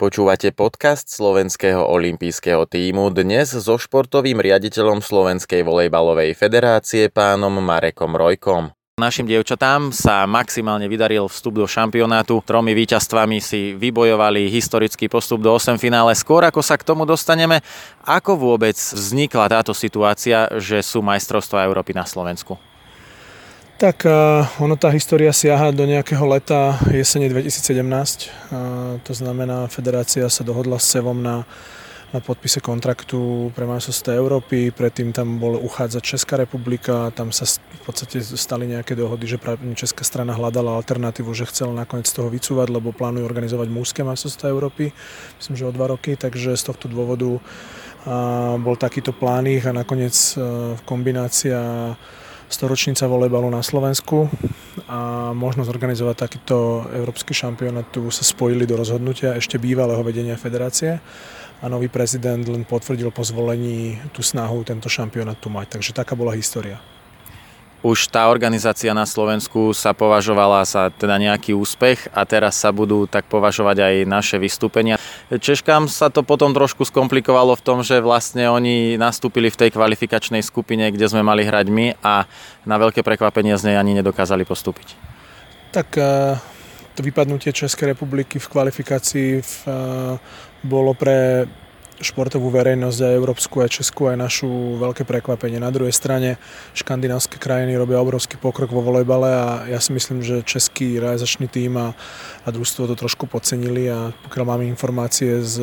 Počúvate podcast slovenského olympijského týmu dnes so športovým riaditeľom Slovenskej volejbalovej federácie pánom Marekom Rojkom. Našim dievčatám sa maximálne vydaril vstup do šampionátu. Tromi víťazstvami si vybojovali historický postup do 8 finále. Skôr ako sa k tomu dostaneme, ako vôbec vznikla táto situácia, že sú majstrovstvá Európy na Slovensku? Tak uh, ono tá história siaha do nejakého leta jesene 2017. Uh, to znamená, federácia sa dohodla s Sevom na, na podpise kontraktu pre majstrovstvá Európy. Predtým tam bol uchádzať Česká republika. Tam sa v podstate stali nejaké dohody, že Česká strana hľadala alternatívu, že chcela nakoniec z toho vycúvať, lebo plánujú organizovať mužské majstrovstvá Európy. Myslím, že o dva roky. Takže z tohto dôvodu bol takýto plán ich a nakoniec uh, kombinácia storočnica volejbalu na Slovensku a možnosť organizovať takýto európsky šampionát tu sa spojili do rozhodnutia ešte bývalého vedenia federácie a nový prezident len potvrdil po zvolení tú snahu tento šampionát tu mať. Takže taká bola história už tá organizácia na Slovensku sa považovala za teda nejaký úspech a teraz sa budú tak považovať aj naše vystúpenia. Češkám sa to potom trošku skomplikovalo v tom, že vlastne oni nastúpili v tej kvalifikačnej skupine, kde sme mali hrať my a na veľké prekvapenie z nej ani nedokázali postúpiť. Tak eh, to vypadnutie Českej republiky v kvalifikácii v, eh, bolo pre športovú verejnosť aj európsku, aj českú, aj našu veľké prekvapenie. Na druhej strane škandinávske krajiny robia obrovský pokrok vo volejbale a ja si myslím, že český realizačný tým a, a družstvo to trošku podcenili a pokiaľ máme informácie z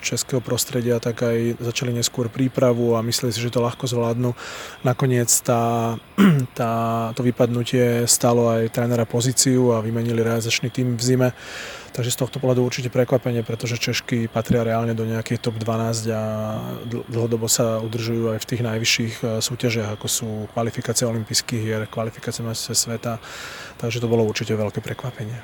českého prostredia, tak aj začali neskôr prípravu a mysleli si, že to ľahko zvládnu. Nakoniec tá, tá, to vypadnutie stalo aj trénera pozíciu a vymenili realizačný tým v zime. Takže z tohto pohľadu určite prekvapenie, pretože Češky patria reálne do nejakej top 12 a dlhodobo sa udržujú aj v tých najvyšších e, súťažiach, ako sú kvalifikácie olympijských hier, kvalifikácie majstrovstiev sveta. Takže to bolo určite veľké prekvapenie.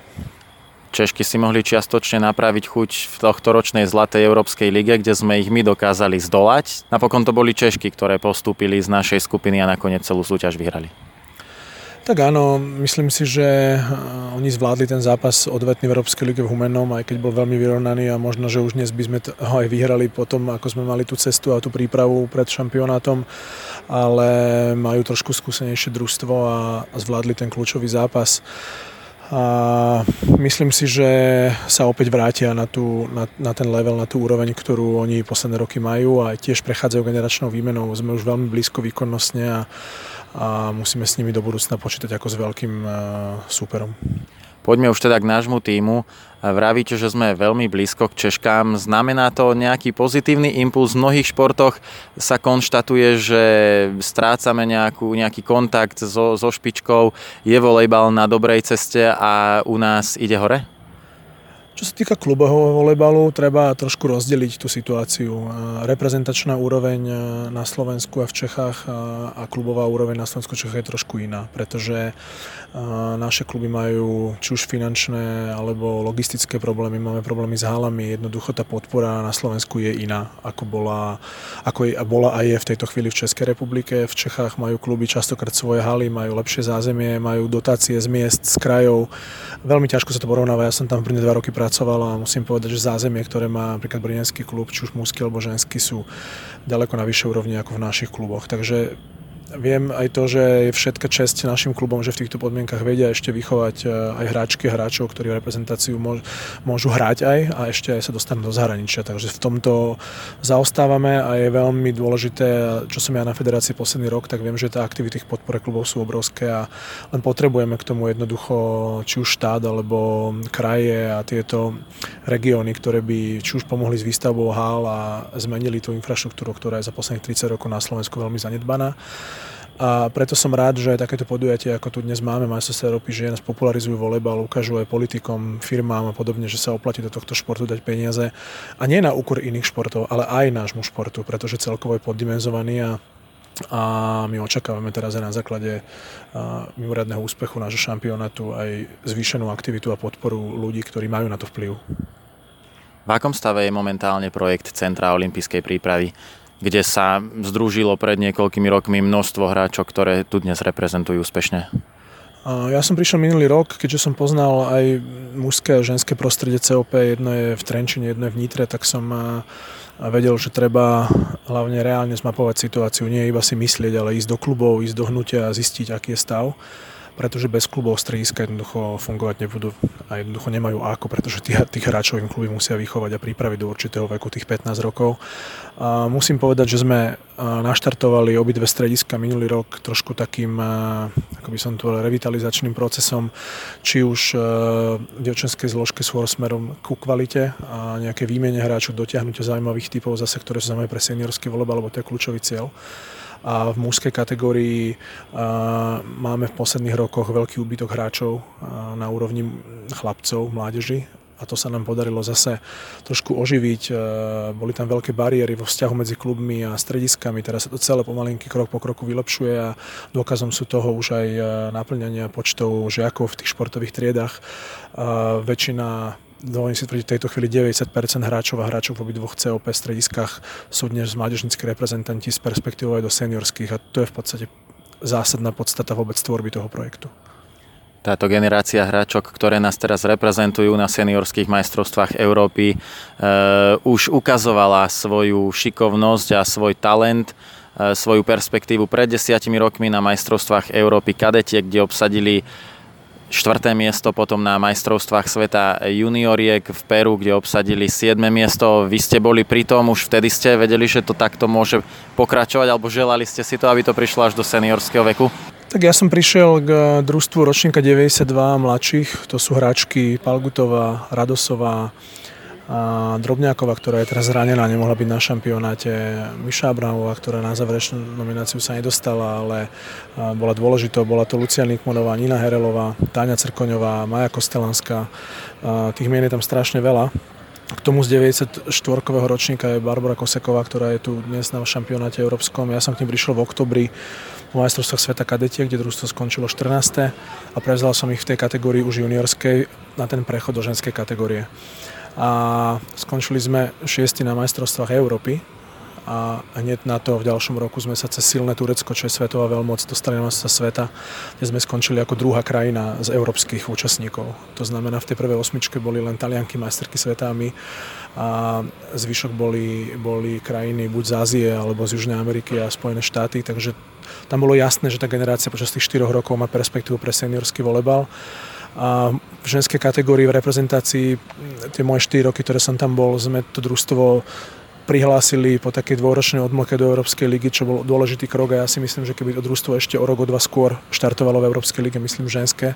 Češky si mohli čiastočne napraviť chuť v tohto ročnej Zlatej Európskej lige, kde sme ich my dokázali zdolať. Napokon to boli Češky, ktoré postúpili z našej skupiny a nakoniec celú súťaž vyhrali. Tak áno, myslím si, že eh, oni zvládli ten zápas odvetný v Európskej lige v Humennom, aj keď bol veľmi vyrovnaný a možno, že už dnes by sme ho aj vyhrali potom, ako sme mali tú cestu a tú prípravu pred šampionátom, ale majú trošku skúsenejšie družstvo a zvládli ten kľúčový zápas. A myslím si, že sa opäť vrátia na, tú, na, na ten level, na tú úroveň, ktorú oni posledné roky majú a tiež prechádzajú generačnou výmenou. Sme už veľmi blízko výkonnostne a a musíme s nimi do budúcna počítať ako s veľkým e, súperom. Poďme už teda k nášmu týmu. Vravíte, že sme veľmi blízko k Češkám. Znamená to nejaký pozitívny impuls? V mnohých športoch sa konštatuje, že strácame nejakú, nejaký kontakt so, so špičkou. Je volejbal na dobrej ceste a u nás ide hore? Čo sa týka klubového volejbalu, treba trošku rozdeliť tú situáciu. Reprezentačná úroveň e, na Slovensku a v Čechách a klubová úroveň na Slovensku a Čechách je trošku iná, pretože e, naše kluby majú či už finančné alebo logistické problémy, máme problémy s hálami, jednoducho tá podpora na Slovensku je iná, ako bola, ako je, bola aj je v tejto chvíli v Českej republike. V Čechách majú kluby častokrát svoje haly, majú lepšie zázemie, majú dotácie z miest, z krajov. Veľmi ťažko sa to porovnáva, ja som tam prvne dva roky pracoval a musím povedať, že zázemie, ktoré má napríklad Brňanský klub, či už mužský alebo ženský, sú ďaleko na vyššej úrovni ako v našich kluboch. Takže Viem aj to, že je všetka česť našim klubom, že v týchto podmienkach vedia ešte vychovať e, aj hráčky hráčov, ktorí reprezentáciu môžu hrať aj a ešte aj sa dostanú do zahraničia. Takže v tomto zaostávame a je veľmi dôležité, čo som ja na federácii posledný rok, tak viem, že tie aktivity v podpore klubov sú obrovské a len potrebujeme k tomu jednoducho či už štát alebo kraje a tieto regióny, ktoré by či už pomohli s výstavbou hál a zmenili tú infraštruktúru, ktorá je za posledných 30 rokov na Slovensku veľmi zanedbaná. A preto som rád, že takéto podujatie, ako tu dnes máme, majstrovstvá Európy žien, spopularizujú volejbal, ukážu aj politikom, firmám a podobne, že sa oplatí do tohto športu dať peniaze. A nie na úkor iných športov, ale aj nášmu športu, pretože celkovo je poddimenzovaný a a my očakávame teraz aj na základe mimoriadného úspechu nášho šampionátu aj zvýšenú aktivitu a podporu ľudí, ktorí majú na to vplyv. V akom stave je momentálne projekt Centra olympijskej prípravy? Kde sa združilo pred niekoľkými rokmi množstvo hráčov, ktoré tu dnes reprezentujú úspešne? Ja som prišiel minulý rok, keďže som poznal aj mužské a ženské prostredie COP, jedno je v Trenčine, jedno je v Nitre, tak som vedel, že treba hlavne reálne zmapovať situáciu, nie iba si myslieť, ale ísť do klubov, ísť do hnutia a zistiť, aký je stav pretože bez klubov strediska jednoducho fungovať nebudú a jednoducho nemajú ako, pretože tých, tých hráčov im kluby musia vychovať a pripraviť do určitého veku tých 15 rokov. A musím povedať, že sme naštartovali obidve strediska minulý rok trošku takým, ako by som to povedal, revitalizačným procesom, či už v devčenskej zložke skôr smerom ku kvalite a nejaké výmene hráčov, dotiahnutie zaujímavých typov zase, ktoré sú zaujímavé pre seniorský volebal, lebo to je kľúčový cieľ a v mužskej kategórii máme v posledných rokoch veľký úbytok hráčov na úrovni chlapcov, mládeži a to sa nám podarilo zase trošku oživiť. Boli tam veľké bariéry vo vzťahu medzi klubmi a strediskami, teraz sa to celé pomalinky krok po kroku vylepšuje a dôkazom sú toho už aj naplňania počtov žiakov v tých športových triedach. Väčšina dovolím si tvrdiť v tejto chvíli 90% hráčov a hráčov v obidvoch COP strediskách sú dnes mládežníckí reprezentanti s perspektívou aj do seniorských a to je v podstate zásadná podstata vôbec tvorby toho projektu. Táto generácia hráčok, ktoré nás teraz reprezentujú na seniorských majstrovstvách Európy, e, už ukazovala svoju šikovnosť a svoj talent, e, svoju perspektívu pred desiatimi rokmi na majstrovstvách Európy kadetiek, kde obsadili štvrté miesto potom na majstrovstvách sveta junioriek v Peru, kde obsadili 7. miesto. Vy ste boli pri tom, už vtedy ste vedeli, že to takto môže pokračovať, alebo želali ste si to, aby to prišlo až do seniorského veku? Tak ja som prišiel k družstvu ročníka 92 mladších, to sú hráčky Palgutová, Radosová, Drobňáková, ktorá je teraz zranená, nemohla byť na šampionáte, Miša Abramová, ktorá na záverečnú nomináciu sa nedostala, ale bola dôležitou, bola to Lucia Nikmonová, Nina Herelová, Táňa Crkoňová, Maja Kostelanská, tých mien je tam strašne veľa. K tomu z 94-kového ročníka je Barbara Koseková, ktorá je tu dnes na šampionáte európskom. Ja som k nim prišiel v oktobri po majstrovstvách sveta kadetie, kde družstvo skončilo 14. a prevzal som ich v tej kategórii už juniorskej na ten prechod do ženskej kategórie a skončili sme šiesti na majstrovstvách Európy. A hneď na to v ďalšom roku sme sa cez silné Turecko, čo je svetová veľmoc, dostali na sa sveta, kde sme skončili ako druhá krajina z európskych účastníkov. To znamená, v tej prvej osmičke boli len talianky, majsterky sveta a my. A zvyšok boli, boli krajiny buď z Ázie alebo z Južnej Ameriky a Spojené štáty, takže tam bolo jasné, že tá generácia počas tých 4 rokov má perspektívu pre seniorský volebal a v ženskej kategórii v reprezentácii tie moje 4 roky, ktoré som tam bol, sme to družstvo prihlásili po takej dôročnej odmlke do Európskej ligy, čo bol dôležitý krok a ja si myslím, že keby to družstvo ešte o rok, o dva skôr štartovalo v Európskej lige, myslím ženské,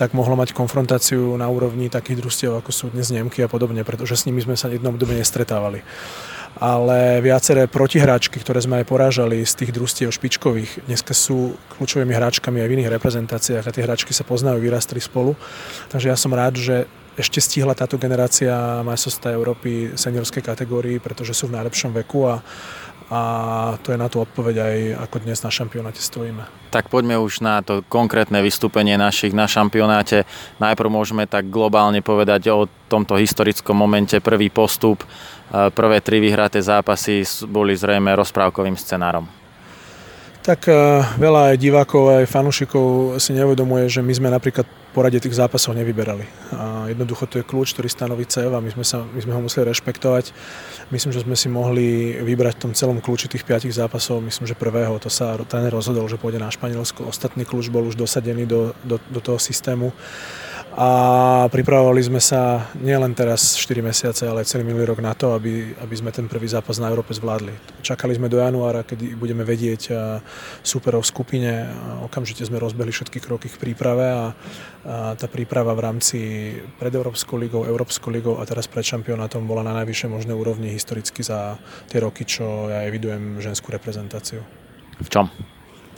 tak mohlo mať konfrontáciu na úrovni takých družstiev, ako sú dnes Nemky a podobne, pretože s nimi sme sa jednom obdobie nestretávali ale viaceré protihráčky, ktoré sme aj porážali z tých družstiev špičkových, dneska sú kľúčovými hráčkami aj v iných reprezentáciách a tie hráčky sa poznajú, vyrastli spolu. Takže ja som rád, že ešte stihla táto generácia majstrovstvá Európy seniorskej kategórii, pretože sú v najlepšom veku a a to je na tú odpoveď aj ako dnes na šampionáte stojíme. Tak poďme už na to konkrétne vystúpenie našich na šampionáte. Najprv môžeme tak globálne povedať o tomto historickom momente. Prvý postup, e, prvé tri vyhraté zápasy boli zrejme rozprávkovým scenárom. Tak e, veľa aj divákov, aj fanúšikov si neuvedomuje, že my sme napríklad poradie tých zápasov nevyberali. A jednoducho to je kľúč, ktorý stanoví CEV a my sme, sa, my sme ho museli rešpektovať. Myslím, že sme si mohli vybrať v tom celom kľúči tých piatich zápasov. Myslím, že prvého to sa ten rozhodol, že pôjde na Španielsko. Ostatný kľúč bol už dosadený do, do, do toho systému a pripravovali sme sa nielen teraz 4 mesiace, ale celý minulý rok na to, aby, aby sme ten prvý zápas na Európe zvládli. Čakali sme do januára, kedy budeme vedieť superov v skupine. Okamžite sme rozbehli všetky kroky v príprave a, a tá príprava v rámci pred Európskou ligou, Európskou ligou a teraz pred šampionátom bola na najvyššej možnej úrovni historicky za tie roky, čo ja evidujem ženskú reprezentáciu. V čom?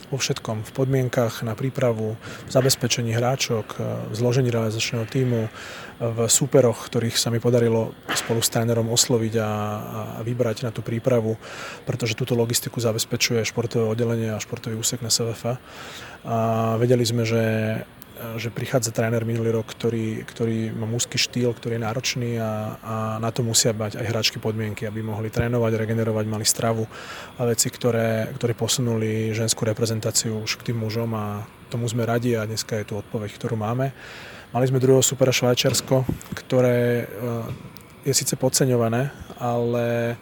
Vo všetkom, v podmienkach na prípravu, v zabezpečení hráčok, v zložení realizačného týmu, v súperoch, ktorých sa mi podarilo spolu s trénerom osloviť a, a vybrať na tú prípravu, pretože túto logistiku zabezpečuje športové oddelenie a športový úsek na SVF. A vedeli sme, že že prichádza tréner minulý rok, ktorý, ktorý má mužský štýl, ktorý je náročný a, a na to musia mať aj hráčky podmienky, aby mohli trénovať, regenerovať, mali stravu a veci, ktoré, ktoré posunuli ženskú reprezentáciu už k tým mužom a tomu sme radi a dneska je tu odpoveď, ktorú máme. Mali sme druhého supera Švajčiarsko, ktoré je síce podceňované, ale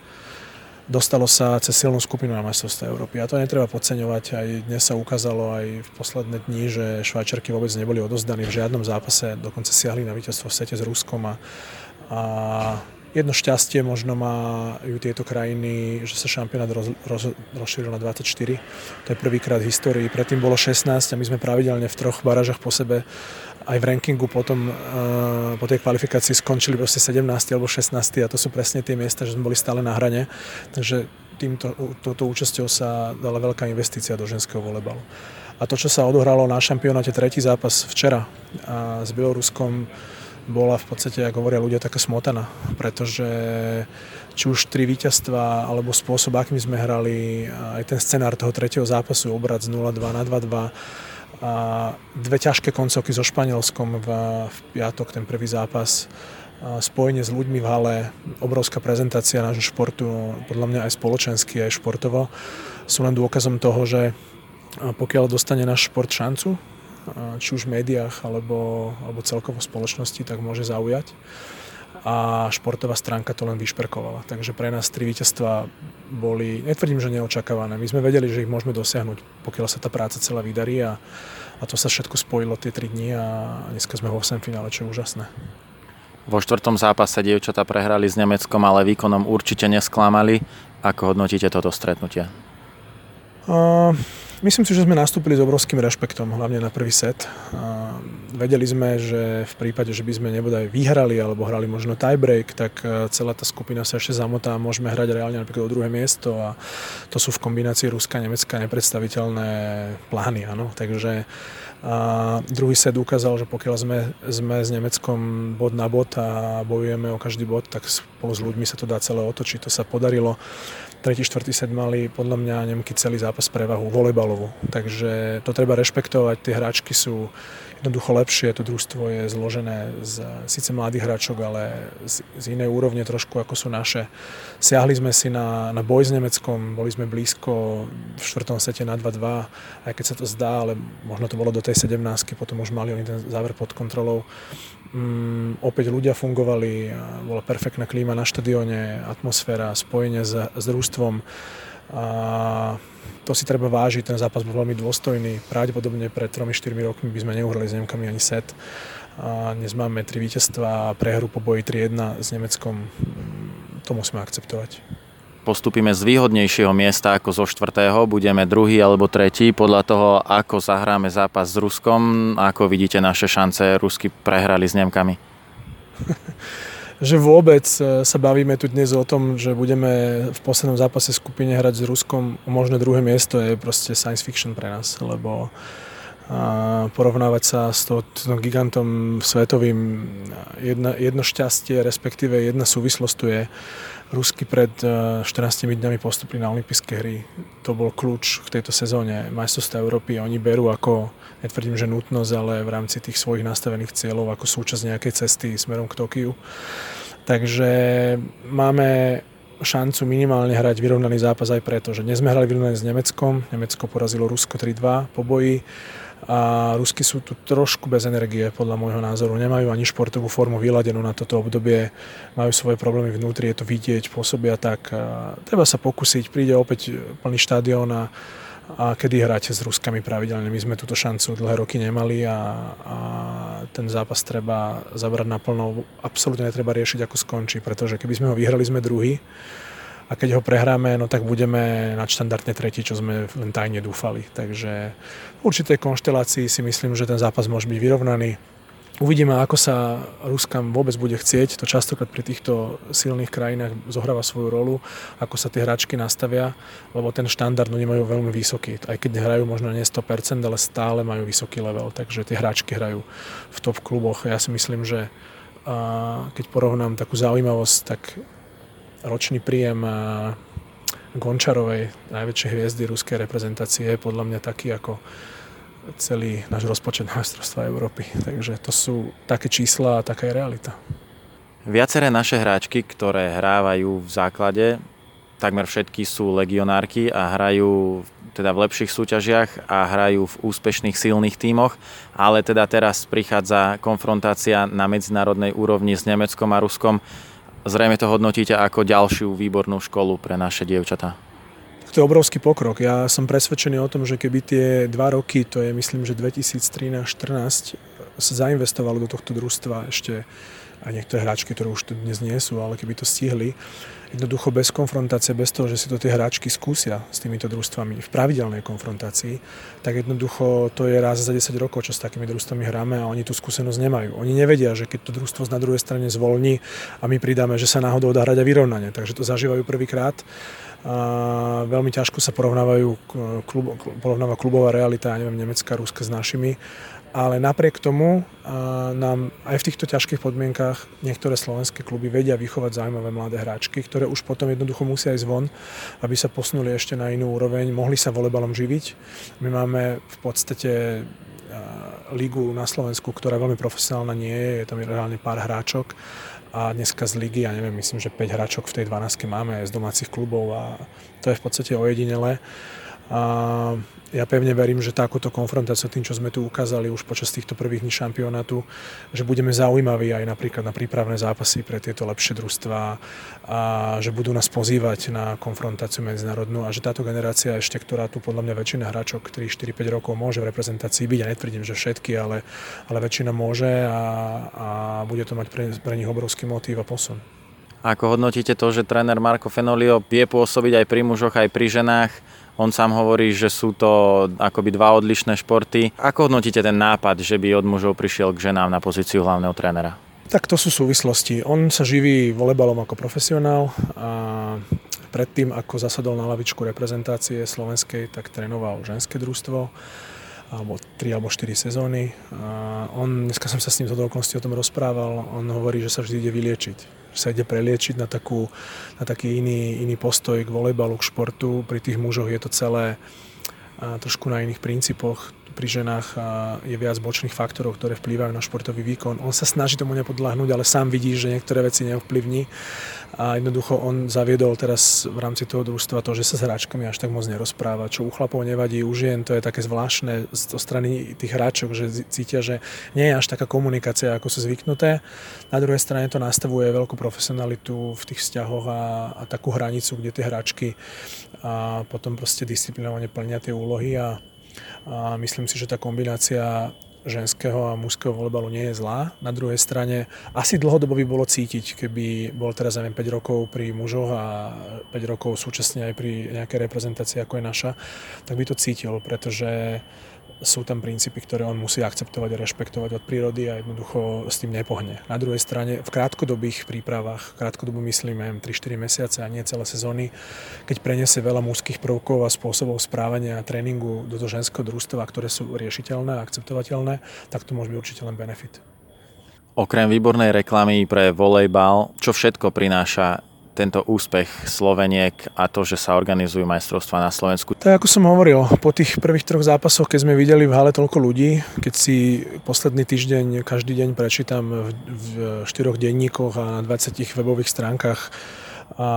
dostalo sa cez silnú skupinu na majstrovstve Európy. A to netreba podceňovať. Aj dnes sa ukázalo aj v posledné dni, že Švajčarky vôbec neboli odozdaní v žiadnom zápase, dokonca siahli na víťazstvo v sete s Ruskom a, a jedno šťastie možno majú tieto krajiny, že sa šampionát roz, roz, rozšíril na 24. To je prvýkrát v histórii. Predtým bolo 16 a my sme pravidelne v troch barážach po sebe aj v rankingu potom uh, po tej kvalifikácii skončili proste 17 alebo 16 a to sú presne tie miesta, že sme boli stále na hrane. Takže týmto, touto účasťou sa dala veľká investícia do ženského volebalu. A to, čo sa odohralo na šampionáte, tretí zápas včera a s Bieloruskom, bola v podstate, ako hovoria ľudia, taká smotana, pretože či už tri víťazstva, alebo spôsob, akým sme hrali, aj ten scenár toho tretieho zápasu, obrad z 0-2 na 2-2, a dve ťažké koncovky so Španielskom v, v piatok, ten prvý zápas spojenie s ľuďmi v hale, obrovská prezentácia nášho športu, podľa mňa aj spoločensky, aj športovo, sú len dôkazom toho, že pokiaľ dostane náš šport šancu, či už v médiách alebo, alebo celkovo v spoločnosti, tak môže zaujať a športová stránka to len vyšperkovala. Takže pre nás tri víťazstva boli, netvrdím, že neočakávané. My sme vedeli, že ich môžeme dosiahnuť, pokiaľ sa tá práca celá vydarí a, a to sa všetko spojilo tie tri dni a dneska sme v 8 finále, čo je úžasné. Vo štvrtom zápase dievčatá prehrali s Nemeckom, ale výkonom určite nesklamali. Ako hodnotíte toto stretnutie? Uh, Myslím si, že sme nastúpili s obrovským rešpektom, hlavne na prvý set. Vedeli sme, že v prípade, že by sme nebodaj vyhrali alebo hrali možno tiebreak, tak e, celá tá skupina sa ešte zamotá a môžeme hrať reálne napríklad o druhé miesto a to sú v kombinácii Ruska a Nemecka nepredstaviteľné plány. Áno? Takže a druhý set ukázal, že pokiaľ sme, sme s Nemeckom bod na bod a bojujeme o každý bod, tak spolu s ľuďmi sa to dá celé otočiť. To sa podarilo tretí, štvrtý set mali podľa mňa Nemky celý zápas prevahu volejbalovú. Takže to treba rešpektovať, tie hráčky sú jednoducho lepšie, to družstvo je zložené z síce mladých hráčok, ale z, z inej úrovne trošku ako sú naše. Siahli sme si na, na boj s Nemeckom, boli sme blízko v štvrtom sete na 2-2, aj keď sa to zdá, ale možno to bolo do tej 17 potom už mali oni ten záver pod kontrolou um, opäť ľudia fungovali, bola perfektná klíma na štadióne, atmosféra, spojenie s, s družstvom. A to si treba vážiť, ten zápas bol veľmi dôstojný. Pravdepodobne pred 3-4 rokmi by sme neuhrali s Nemkami ani set. A dnes máme tri víťazstva a prehru po boji 3-1 s Nemeckom. To musíme akceptovať postupíme z výhodnejšieho miesta ako zo štvrtého, budeme druhý alebo tretí podľa toho, ako zahráme zápas s Ruskom, ako vidíte naše šance, Rusky prehrali s Nemkami. že vôbec e, sa bavíme tu dnes o tom, že budeme v poslednom zápase skupine hrať s Ruskom. O možné druhé miesto je proste science fiction pre nás, lebo a porovnávať sa s to, gigantom svetovým, jedna, jedno šťastie, respektíve jedna súvislosť tu je, Rusky pred 14 eh, dňami postupili na olympijské hry. To bol kľúč k tejto sezóne majstrovstva Európy. Oni berú ako, netvrdím, že nutnosť, ale v rámci tých svojich nastavených cieľov ako súčasť nejakej cesty smerom k Tokiu. Takže máme šancu minimálne hrať vyrovnaný zápas aj preto, že dnes sme hrali vyrovnaný s Nemeckom, Nemecko porazilo Rusko 3-2 po boji a Rusky sú tu trošku bez energie podľa môjho názoru. Nemajú ani športovú formu vyladenú na toto obdobie, majú svoje problémy vnútri, je to vidieť, pôsobia tak. A treba sa pokúsiť, príde opäť plný štádion a, a kedy hráte s Ruskami pravidelne. My sme túto šancu dlhé roky nemali a, a ten zápas treba zabrať naplno. Absolútne netreba riešiť, ako skončí, pretože keby sme ho vyhrali, sme druhý a keď ho prehráme, no tak budeme nadštandardne tretí, čo sme len tajne dúfali. Takže v určitej konštelácii si myslím, že ten zápas môže byť vyrovnaný. Uvidíme, ako sa Ruskam vôbec bude chcieť. To častokrát pri týchto silných krajinách zohráva svoju rolu, ako sa tie hračky nastavia, lebo ten štandard no, nemajú veľmi vysoký. Aj keď hrajú možno nie 100%, ale stále majú vysoký level, takže tie hračky hrajú v top kluboch. Ja si myslím, že keď porovnám takú zaujímavosť, tak ročný príjem Gončarovej, najväčšej hviezdy ruskej reprezentácie, je podľa mňa taký ako celý náš rozpočet majstrovstva Európy. Takže to sú také čísla a taká je realita. Viaceré naše hráčky, ktoré hrávajú v základe, takmer všetky sú legionárky a hrajú teda v lepších súťažiach a hrajú v úspešných silných tímoch, ale teda teraz prichádza konfrontácia na medzinárodnej úrovni s Nemeckom a Ruskom. Zrejme to hodnotíte ako ďalšiu výbornú školu pre naše dievčatá. To je obrovský pokrok. Ja som presvedčený o tom, že keby tie dva roky, to je myslím, že 2013-14, sa zainvestovali do tohto družstva ešte aj niektoré hráčky, ktoré už tu dnes nie sú, ale keby to stihli, jednoducho bez konfrontácie, bez toho, že si to tie hráčky skúsia s týmito družstvami v pravidelnej konfrontácii, tak jednoducho to je raz za 10 rokov, čo s takými družstvami hráme a oni tú skúsenosť nemajú. Oni nevedia, že keď to družstvo na druhej strane zvolní a my pridáme, že sa náhodou dá hrať a vyrovnanie. Takže to zažívajú prvýkrát. A veľmi ťažko sa porovnávajú klub, porovnáva klubová realita, ja neviem, Nemecka, Ruska s našimi ale napriek tomu nám aj v týchto ťažkých podmienkach niektoré slovenské kluby vedia vychovať zaujímavé mladé hráčky, ktoré už potom jednoducho musia ísť von, aby sa posunuli ešte na inú úroveň, mohli sa volebalom živiť. My máme v podstate ligu na Slovensku, ktorá veľmi profesionálna nie je, je tam reálne pár hráčok a dneska z ligy, ja neviem, myslím, že 5 hráčok v tej 12 máme z domácich klubov a to je v podstate ojedinele. A ja pevne verím, že takúto konfrontáciu tým, čo sme tu ukázali už počas týchto prvých dní šampionátu, že budeme zaujímaví aj napríklad na prípravné zápasy pre tieto lepšie družstva a že budú nás pozývať na konfrontáciu medzinárodnú a že táto generácia ešte, ktorá tu podľa mňa väčšina hráčok 3, 4, 5 rokov môže v reprezentácii byť, ja netvrdím, že všetky, ale, ale väčšina môže a, a bude to mať pre, pre nich obrovský motív a posun. Ako hodnotíte to, že tréner Marko Fenolio vie pôsobiť aj pri mužoch, aj pri ženách? On sám hovorí, že sú to akoby dva odlišné športy. Ako hodnotíte ten nápad, že by od mužov prišiel k ženám na pozíciu hlavného trénera? Tak to sú súvislosti. On sa živí volebalom ako profesionál a predtým, ako zasadol na lavičku reprezentácie slovenskej, tak trénoval ženské družstvo alebo 3 alebo 4 sezóny. A on, dneska som sa s ním z okolností o tom rozprával, on hovorí, že sa vždy ide vyliečiť. Sa ide preliečiť na, takú, na taký iný, iný postoj k volejbalu, k športu. Pri tých mužoch je to celé trošku na iných princípoch pri ženách je viac bočných faktorov, ktoré vplývajú na športový výkon. On sa snaží tomu nepodľahnúť, ale sám vidí, že niektoré veci neovplyvní. A jednoducho on zaviedol teraz v rámci toho družstva to, že sa s hráčkami až tak moc nerozpráva. Čo u chlapov nevadí, u žien to je také zvláštne zo strany tých hráčov, že cítia, že nie je až taká komunikácia, ako sú zvyknuté. Na druhej strane to nastavuje veľkú profesionalitu v tých vzťahoch a, a takú hranicu, kde tie hráčky a potom proste disciplinovane plnia tie úlohy a a myslím si, že tá kombinácia ženského a mužského volebalu nie je zlá. Na druhej strane asi dlhodobo by bolo cítiť, keby bol teraz, neviem, 5 rokov pri mužoch a 5 rokov súčasne aj pri nejakej reprezentácii, ako je naša, tak by to cítil, pretože sú tam princípy, ktoré on musí akceptovať a rešpektovať od prírody a jednoducho s tým nepohne. Na druhej strane v krátkodobých prípravách, krátkodobo myslím 3-4 mesiace a nie celé sezóny, keď preniesie veľa mužských prvkov a spôsobov správania a tréningu do toho ženského družstva, ktoré sú riešiteľné a akceptovateľné, tak to môže byť určite len benefit. Okrem výbornej reklamy pre volejbal, čo všetko prináša tento úspech Sloveniek a to, že sa organizujú majstrovstvá na Slovensku? Tak ako som hovoril, po tých prvých troch zápasoch, keď sme videli v hale toľko ľudí, keď si posledný týždeň každý deň prečítam v, v štyroch denníkoch a na 20 webových stránkach a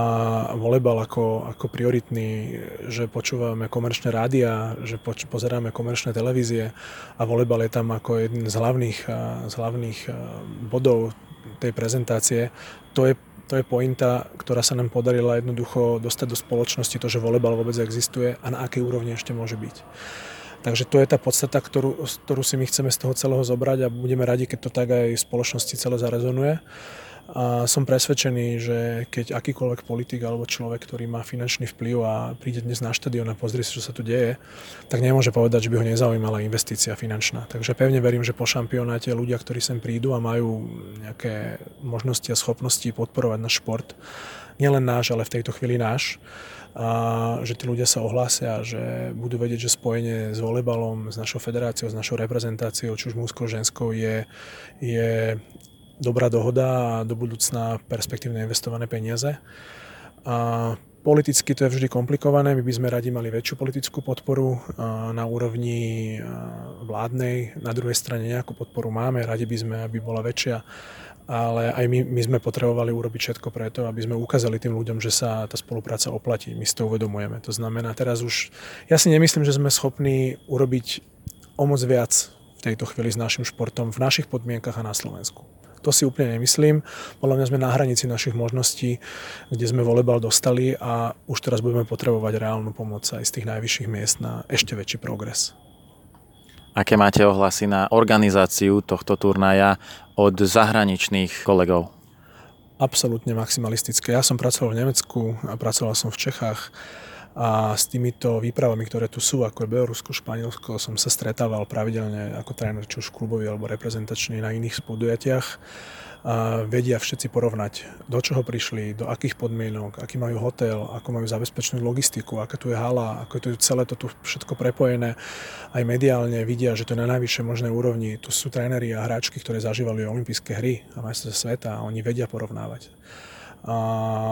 volebal ako, ako prioritný, že počúvame komerčné rádia, že poč- pozeráme komerčné televízie a volebal je tam ako jeden z hlavných, z hlavných bodov tej prezentácie. To je to je pointa, ktorá sa nám podarila jednoducho dostať do spoločnosti, to, že volebal vôbec existuje a na akej úrovni ešte môže byť. Takže to je tá podstata, ktorú, ktorú si my chceme z toho celého zobrať a budeme radi, keď to tak aj v spoločnosti celé zarezonuje. A som presvedčený, že keď akýkoľvek politik alebo človek, ktorý má finančný vplyv a príde dnes na štadión a pozrie si, čo sa tu deje, tak nemôže povedať, že by ho nezaujímala investícia finančná. Takže pevne verím, že po šampionáte ľudia, ktorí sem prídu a majú nejaké možnosti a schopnosti podporovať náš šport, nielen náš, ale v tejto chvíli náš, a že tí ľudia sa ohlásia, že budú vedieť, že spojenie s volebalom, s našou federáciou, s našou reprezentáciou, či už mužskou, ženskou, je, je dobrá dohoda a do budúcna perspektívne investované peniaze. A politicky to je vždy komplikované, my by sme radi mali väčšiu politickú podporu na úrovni vládnej, na druhej strane nejakú podporu máme, radi by sme, aby bola väčšia ale aj my, my sme potrebovali urobiť všetko preto, aby sme ukázali tým ľuďom, že sa tá spolupráca oplatí. My si to uvedomujeme. To znamená, teraz už, ja si nemyslím, že sme schopní urobiť o moc viac v tejto chvíli s našim športom v našich podmienkach a na Slovensku. To si úplne nemyslím. Podľa mňa sme na hranici našich možností, kde sme volebal dostali a už teraz budeme potrebovať reálnu pomoc aj z tých najvyšších miest na ešte väčší progres. Aké máte ohlasy na organizáciu tohto turnaja od zahraničných kolegov? Absolútne maximalistické. Ja som pracoval v Nemecku a pracoval som v Čechách a s týmito výpravami, ktoré tu sú, ako je Bielorusko, Španielsko, som sa stretával pravidelne ako tréner, či už klubový alebo reprezentačný na iných podujatiach a vedia všetci porovnať, do čoho prišli, do akých podmienok, aký majú hotel, ako majú zabezpečenú logistiku, aká tu je hala, ako je tu celé to tu všetko prepojené. Aj mediálne vidia, že to je na najvyššej možnej úrovni. Tu sú tréneri a hráčky, ktoré zažívali olympijské hry a majstrovstvá sveta a oni vedia porovnávať a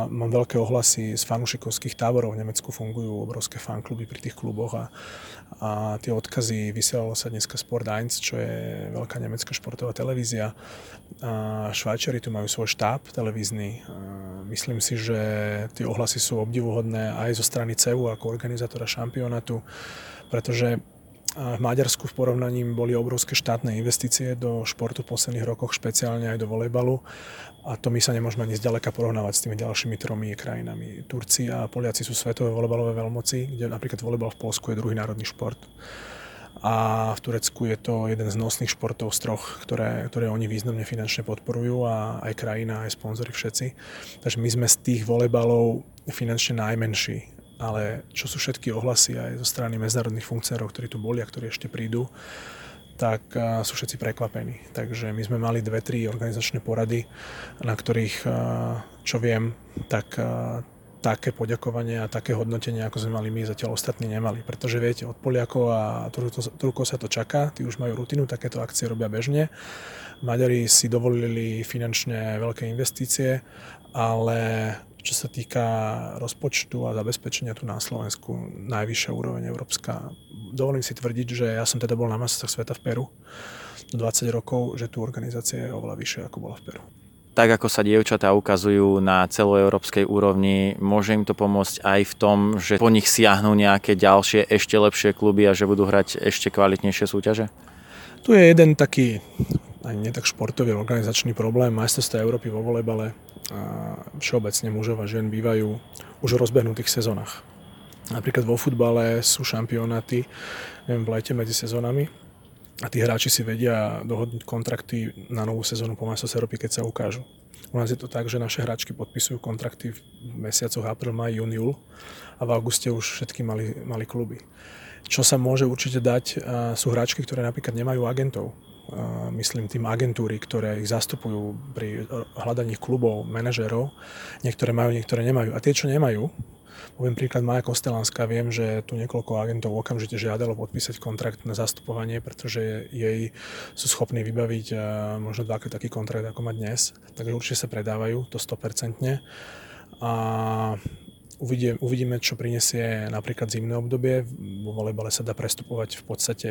mám veľké ohlasy z fanúšikovských táborov. V Nemecku fungujú obrovské fankluby pri tých kluboch a, a tie odkazy vysielalo sa dneska Sport 1, čo je veľká nemecká športová televízia. A Švajčari tu majú svoj štáb televízny. A myslím si, že tie ohlasy sú obdivuhodné aj zo strany CEU ako organizátora šampionátu, pretože v Maďarsku v porovnaní boli obrovské štátne investície do športu v posledných rokoch, špeciálne aj do volejbalu. A to my sa nemôžeme ani zďaleka porovnávať s tými ďalšími tromi krajinami. Turci a Poliaci sú svetové volejbalové veľmoci, kde napríklad volejbal v Polsku je druhý národný šport a v Turecku je to jeden z nosných športov z troch, ktoré, ktoré oni významne finančne podporujú a aj krajina, aj sponzory všetci. Takže my sme z tých volejbalov finančne najmenší ale čo sú všetky ohlasy aj zo strany medzinárodných funkcionárov, ktorí tu boli a ktorí ešte prídu, tak sú všetci prekvapení. Takže my sme mali dve, tri organizačné porady, na ktorých, čo viem, tak také poďakovanie a také hodnotenie, ako sme mali my, zatiaľ ostatní nemali. Pretože viete, od Poliakov a Turkov sa to čaká, tí už majú rutinu, takéto akcie robia bežne. Maďari si dovolili finančne veľké investície, ale čo sa týka rozpočtu a zabezpečenia tu na Slovensku, najvyššia úroveň európska. Dovolím si tvrdiť, že ja som teda bol na masách sveta v Peru do 20 rokov, že tu organizácia je oveľa vyššia, ako bola v Peru. Tak ako sa dievčatá ukazujú na celoeurópskej úrovni, môže im to pomôcť aj v tom, že po nich siahnu nejaké ďalšie, ešte lepšie kluby a že budú hrať ešte kvalitnejšie súťaže? Tu je jeden taký, nie tak športový, organizačný problém. Majstrovstvá Európy vo volejbale a všeobecne mužov a žien bývajú už v rozbehnutých sezónach. Napríklad vo futbale sú šampionáty neviem, v lete medzi sezónami a tí hráči si vedia dohodnúť kontrakty na novú sezónu po majstrovstve Európy, keď sa ukážu. U nás je to tak, že naše hráčky podpisujú kontrakty v mesiacoch apríl, maj, jún, a v auguste už všetky mali, mali kluby. Čo sa môže určite dať, sú hráčky, ktoré napríklad nemajú agentov myslím tým agentúry, ktoré ich zastupujú pri hľadaní klubov, manažerov. Niektoré majú, niektoré nemajú. A tie, čo nemajú, poviem príklad Maja Kostelánska, viem, že tu niekoľko agentov okamžite žiadalo podpísať kontrakt na zastupovanie, pretože jej sú schopní vybaviť možno dvakrát taký kontrakt, ako má dnes. Takže určite sa predávajú, to 100%. A uvidíme, uvidíme, čo prinesie napríklad zimné obdobie. Vo volejbale sa dá prestupovať v podstate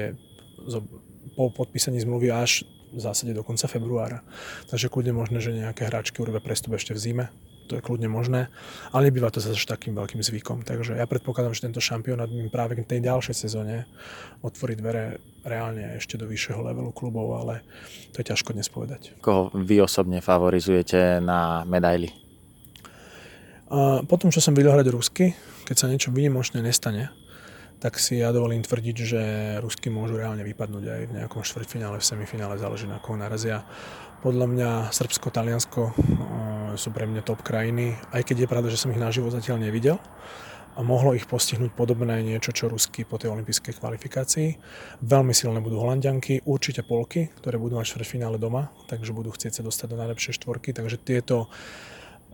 po podpísaní zmluvy až v zásade do konca februára. Takže kľudne možné, že nejaké hráčky urobia prestup ešte v zime. To je kľudne možné, ale nebýva to zase takým veľkým zvykom. Takže ja predpokladám, že tento šampionát mi práve k tej ďalšej sezóne otvorí dvere reálne ešte do vyššieho levelu klubov, ale to je ťažko dnes povedať. Koho vy osobne favorizujete na medaily? A potom, čo som videl hrať rusky, keď sa niečo výnimočné nestane, tak si ja dovolím tvrdiť, že Rusky môžu reálne vypadnúť aj v nejakom štvrťfinále, v semifinále, záleží na koho narazia. Podľa mňa Srbsko, Taliansko sú pre mňa top krajiny, aj keď je pravda, že som ich naživo zatiaľ nevidel a mohlo ich postihnúť podobné niečo, čo Rusky po tej olympijskej kvalifikácii. Veľmi silné budú Holandianky, určite Polky, ktoré budú mať štvrťfinále doma, takže budú chcieť sa dostať do najlepšej štvorky, takže tieto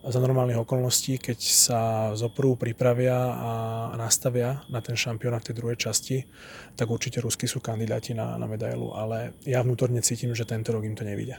za normálnych okolností, keď sa zoprú, pripravia a nastavia na ten šampionát tej druhej časti, tak určite Rusky sú kandidáti na, na medailu, ale ja vnútorne cítim, že tento rok im to nevidia.